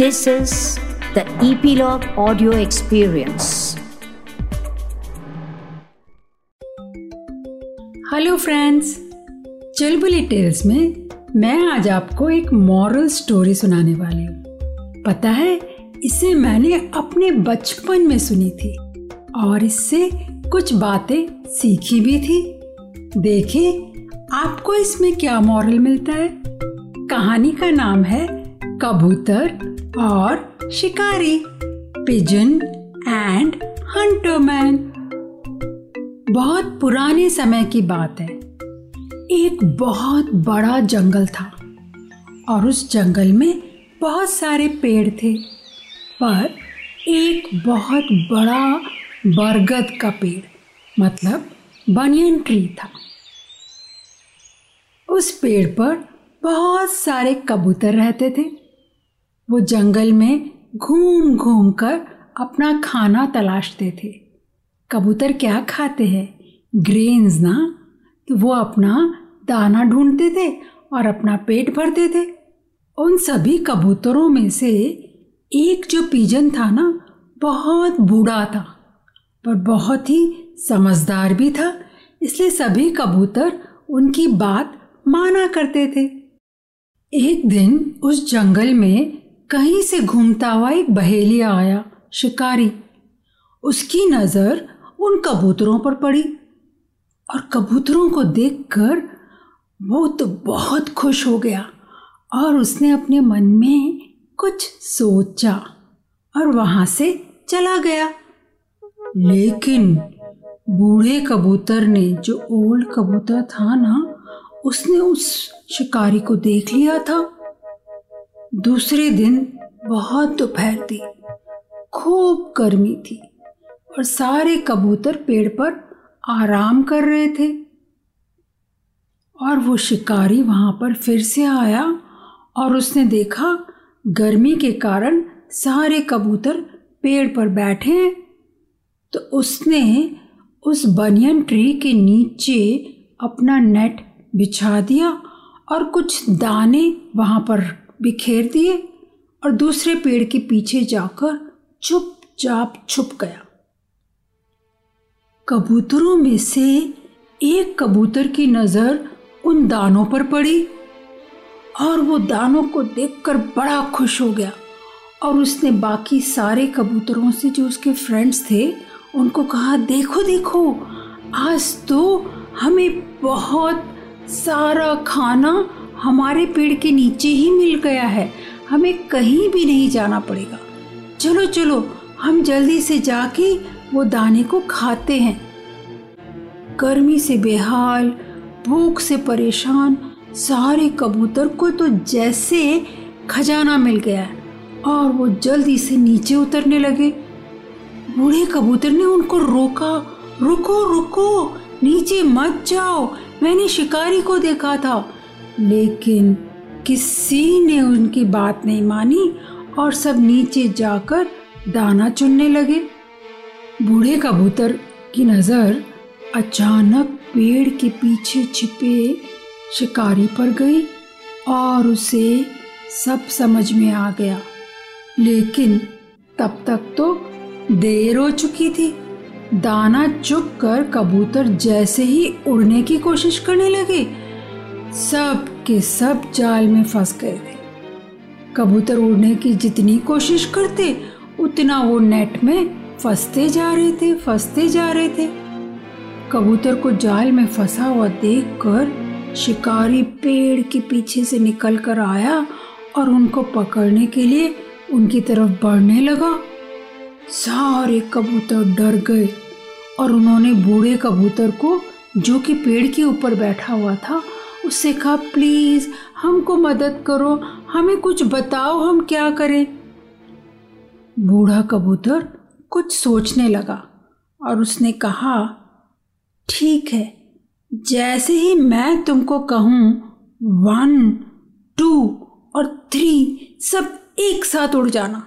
This is the Epilogue Audio Experience. Hello friends Chulbuli Tales में मैं आज आपको एक मॉरल स्टोरी सुनाने वाली हूँ। पता है, इसे मैंने अपने बचपन में सुनी थी और इससे कुछ बातें सीखी भी थी। देखिए, आपको इसमें क्या मॉरल मिलता है? कहानी का नाम है कबूतर और शिकारी पिजन एंड हंटरमैन बहुत पुराने समय की बात है। एक बहुत बड़ा जंगल था और उस जंगल में बहुत सारे पेड़ थे, पर एक बहुत बड़ा बरगद का पेड़ मतलब बनियन ट्री था। उस पेड़ पर बहुत सारे कबूतर रहते थे। वो जंगल में घूम घूम कर अपना खाना तलाशते थे। कबूतर क्या खाते हैं? ग्रेन्स ना? तो वो अपना दाना ढूंढते थे और अपना पेट भरते थे। उन सभी कबूतरों में से एक जो पीजन था ना, बहुत बूढ़ा था पर बहुत ही समझदार भी था। इसलिए सभी कबूतर उनकी बात माना करते थे। एक दिन उस जंगल में कहीं से घूमता हुआ एक बहेलिया आया, शिकारी। उसकी नज़र उन कबूतरों पर पड़ी और कबूतरों को देखकर वो तो बहुत खुश हो गया और उसने अपने मन में कुछ सोचा और वहाँ से चला गया। लेकिन बूढ़े कबूतर ने, जो ओल्ड कबूतर था ना, उसने उस शिकारी को देख लिया था। दूसरे दिन बहुत दोपहर थी। खूब गर्मी थी और सारे कबूतर पेड़ पर आराम कर रहे थे। और वो शिकारी वहाँ पर फिर से आया और उसने देखा, गर्मी के कारण सारे कबूतर पेड़ पर बैठे हैं। तो उसने उस बनियन ट्री के नीचे अपना नेट बिछा दिया और कुछ दाने वहाँ पर बिखेर दिए और दूसरे पेड़ के पीछे जाकर चुपचाप छुप गया। कबूतरों में से एक कबूतर की नज़र उन दानों पर पड़ी और वो दानों को देखकर बड़ा खुश हो गया और उसने बाकी सारे कबूतरों से जो उसके फ्रेंड्स थे, उनको कहा, देखो देखो, आज तो हमें बहुत सारा खाना हमारे पेड़ के नीचे ही मिल गया है। हमें कहीं भी नहीं जाना पड़ेगा। चलो चलो, हम जल्दी से जाके वो दाने को खाते हैं। गर्मी से बेहाल, भूख से परेशान, सारे कबूतर को तो जैसे खजाना मिल गया और वो जल्दी से नीचे उतरने लगे। बूढ़े कबूतर ने उनको रोका, रुको रुको, नीचे मत जाओ, मैंने शिकारी को देखा था। लेकिन किसी ने उनकी बात नहीं मानी और सब नीचे जाकर दाना चुनने लगे। बूढ़े कबूतर की नज़र अचानक पेड़ के पीछे छिपे शिकारी पर गई और उसे सब समझ में आ गया। लेकिन तब तक तो देर हो चुकी थी। दाना चुप कर कबूतर जैसे ही उड़ने की कोशिश करने लगे सब के सब जाल में फंस गए थे। कबूतर उड़ने की जितनी कोशिश करते, उतना वो नेट में फंसते जा रहे थे, फंसते जा रहे थे। कबूतर को जाल में फंसा हुआ देखकर शिकारी पेड़ के पीछे से निकल कर आया और उनको पकड़ने के लिए उनकी तरफ़ बढ़ने लगा। सारे कबूतर डर गए और उन्होंने बूढ़े कबूतर को जो कि पेड़ के ऊपर बैठा हुआ था उससे कहा, प्लीज़, हमको मदद करो। हमें कुछ बताओ, हम क्या करें? बूढ़ा कबूतर कुछ सोचने लगा और उसने कहा, ठीक है, जैसे ही मैं तुमको कहूँ, वन, टू और थ्री सब एक साथ उड़ जाना।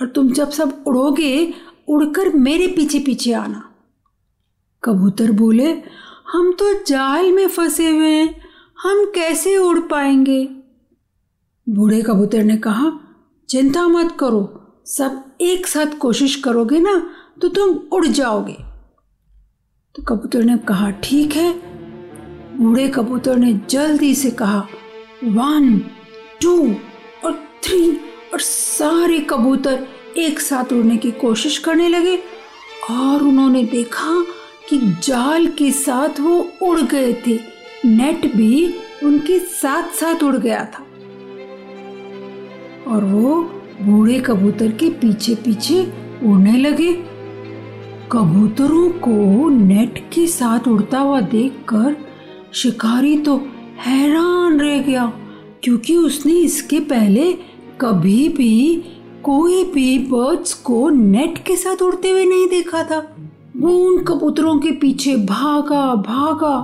और तुम जब सब उड़ोगे, उड़कर मेरे पीछे पीछे आना। कबूतर बोले, हम तो जाल में फंसे हुए हैं। हम कैसे उड़ पाएँगे? बूढ़े कबूतर ने कहा, चिंता मत करो, सब एक साथ कोशिश करोगे ना तो तुम उड़ जाओगे. तो कबूतर ने कहा, ठीक है। बूढ़े कबूतर ने जल्दी से कहा, वन, टू और थ्री और सारे कबूतर एक साथ उड़ने की कोशिश करने लगे और उन्होंने देखा कि जाल के साथ वो उड़ गए थे। नेट भी उनके साथ साथ उड़ गया था। और वो बूढ़े कबूतर के पीछे पीछे उड़ने लगे। कबूतरों को नेट के साथ उड़ता हुआ देखकर शिकारी तो हैरान रह गया, क्योंकि उसने इसके पहले कभी भी कोई भी बर्ड्स को नेट के साथ उड़ते हुए नहीं देखा था। वो उन कबूतरों के पीछे भागा भागा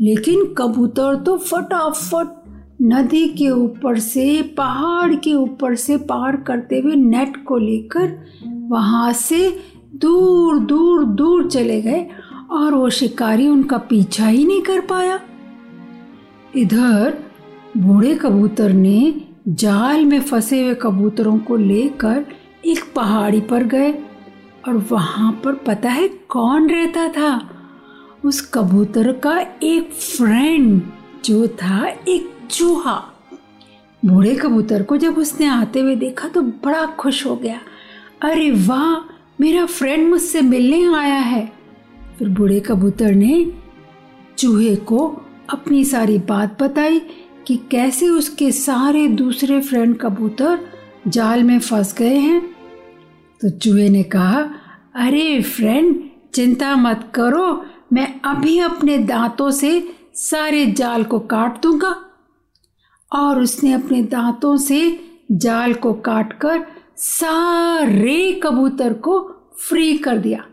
लेकिन कबूतर तो फटाफट नदी के ऊपर से, पहाड़ के ऊपर से पार करते हुए नेट को लेकर वहाँ से दूर दूर दूर चले गए और वो शिकारी उनका पीछा ही नहीं कर पाया। इधर बूढ़े कबूतर ने जाल में फंसे हुए कबूतरों को लेकर एक पहाड़ी पर गए और वहाँ पर पता है कौन रहता था? उस कबूतर का एक फ्रेंड जो था, एक चूहा। बूढ़े कबूतर को जब उसने आते हुए देखा तो बड़ा खुश हो गया। अरे वाह, मेरा फ्रेंड मुझसे मिलने आया है। फिर बूढ़े कबूतर ने चूहे को अपनी सारी बात बताई कि कैसे उसके सारे दूसरे फ्रेंड कबूतर जाल में फंस गए हैं। तो चूहे ने कहा, अरे फ्रेंड चिंता मत करो मैं अभी अपने दांतों से सारे जाल को काट दूँगा। और उसने अपने दांतों से जाल को काटकर सारे कबूतर को फ्री कर दिया।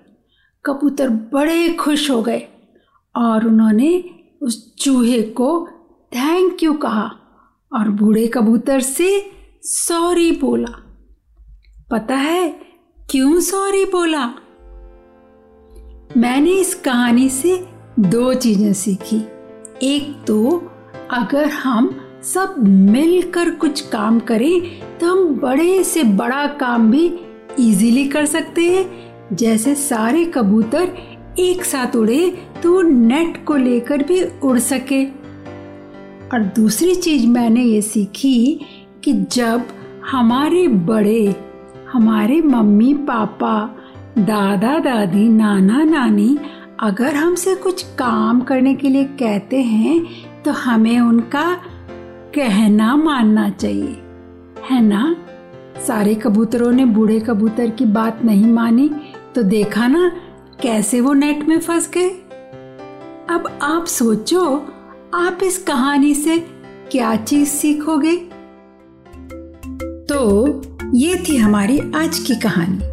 कबूतर बड़े खुश हो गए और उन्होंने उस चूहे को थैंक यू कहा और बूढ़े कबूतर से सॉरी बोला। पता है क्यों सॉरी बोला? मैंने इस कहानी से दो चीज़ें सीखी। एक तो अगर हम सब मिलकर कुछ काम करें तो हम बड़े से बड़ा काम भी इजीली कर सकते हैं। जैसे सारे कबूतर एक साथ उड़े तो नेट को लेकर भी उड़ सके। और दूसरी चीज़ मैंने ये सीखी कि जब हमारे बड़े, हमारे मम्मी, पापा दादा, दादी, नाना, नानी, अगर हमसे कुछ काम करने के लिए कहते हैं तो हमें उनका कहना मानना चाहिए। है ना? सारे कबूतरों ने बूढ़े कबूतर की बात नहीं मानी तो देखा ना, कैसे वो नेट में फंस गए। अब आप सोचो, आप इस कहानी से क्या चीज़ सीखोगे? तो ये थी हमारी आज की कहानी।